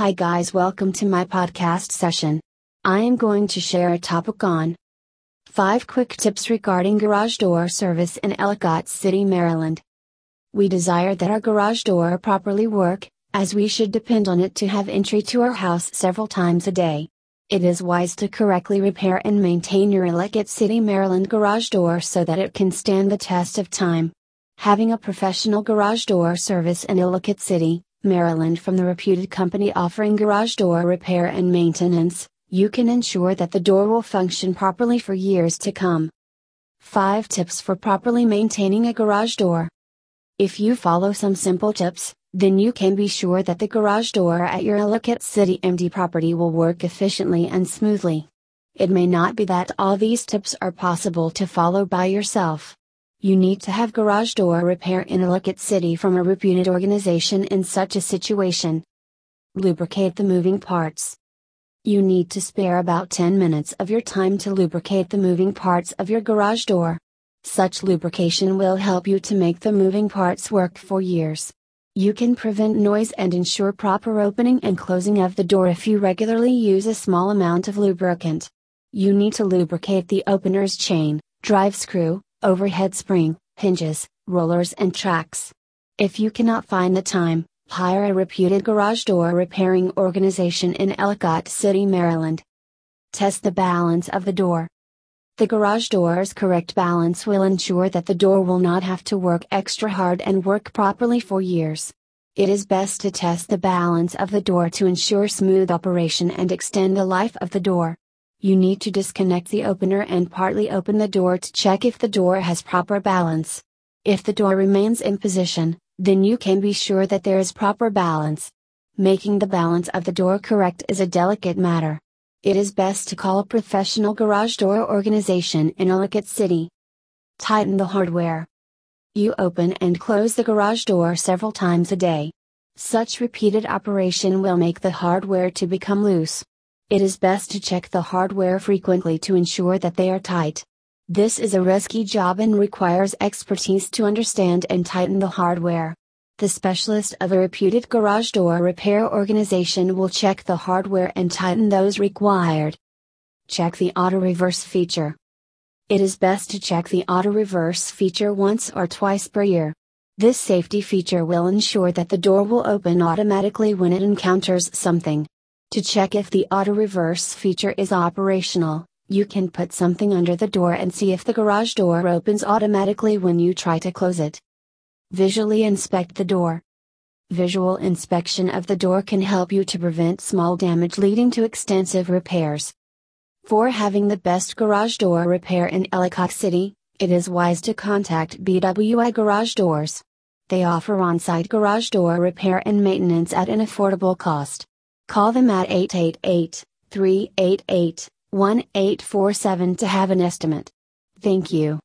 Hi guys, welcome to my podcast session. I am going to share a topic on 5 quick tips regarding garage door service in Ellicott City, Maryland. We desire that our garage door properly work, as we should depend on it to have entry to our house several times a day. It is wise to correctly repair and maintain your Ellicott City, Maryland garage door so that it can stand the test of time. Having a professional garage door service in Ellicott City, Maryland from the reputed company offering garage door repair and maintenance, you can ensure that the door will function properly for years to come. 5 tips for properly maintaining a garage door. If you follow some simple tips, then you can be sure that the garage door at your Ellicott City MD property will work efficiently and smoothly. It may not be that all these tips are possible to follow by yourself. You need to have garage door repair in Ellicott City from a reputed organization in such a situation. Lubricate the moving parts. You need to spare about 10 minutes of your time to lubricate the moving parts of your garage door. Such lubrication will help you to make the moving parts work for years. You can prevent noise and ensure proper opening and closing of the door if you regularly use a small amount of lubricant. You need to lubricate the opener's chain, drive screw, overhead spring, hinges, rollers and tracks. If you cannot find the time, hire a reputed garage door repairing organization in Ellicott City, Maryland. Test the balance of the door. The garage door's correct balance will ensure that the door will not have to work extra hard and work properly for years. It is best to test the balance of the door to ensure smooth operation and extend the life of the door you need to disconnect the opener and partly open the door to check if the door has proper balance. If the door remains in position, then you can be sure that there is proper balance. Making the balance of the door correct is a delicate matter. It is best to call a professional garage door organization in Ellicott City. Tighten the hardware. You open and close the garage door several times a day. Such repeated operation will make the hardware to become loose. It is best to check the hardware frequently to ensure that they are tight. This is a risky job and requires expertise to understand and tighten the hardware. The specialist of a reputed garage door repair organization will check the hardware and tighten those required. Check the auto reverse feature. It is best to check the auto reverse feature once or twice per year. This safety feature will ensure that the door will open automatically when it encounters something. To check if the auto reverse feature is operational, you can put something under the door and see if the garage door opens automatically when you try to close it. Visually inspect the door. Visual inspection of the door can help you to prevent small damage leading to extensive repairs. For having the best garage door repair in Ellicott City, it is wise to contact BWI Garage Doors. They offer on site garage door repair and maintenance at an affordable cost. Call them at 888 388 1847 to have an estimate. Thank you.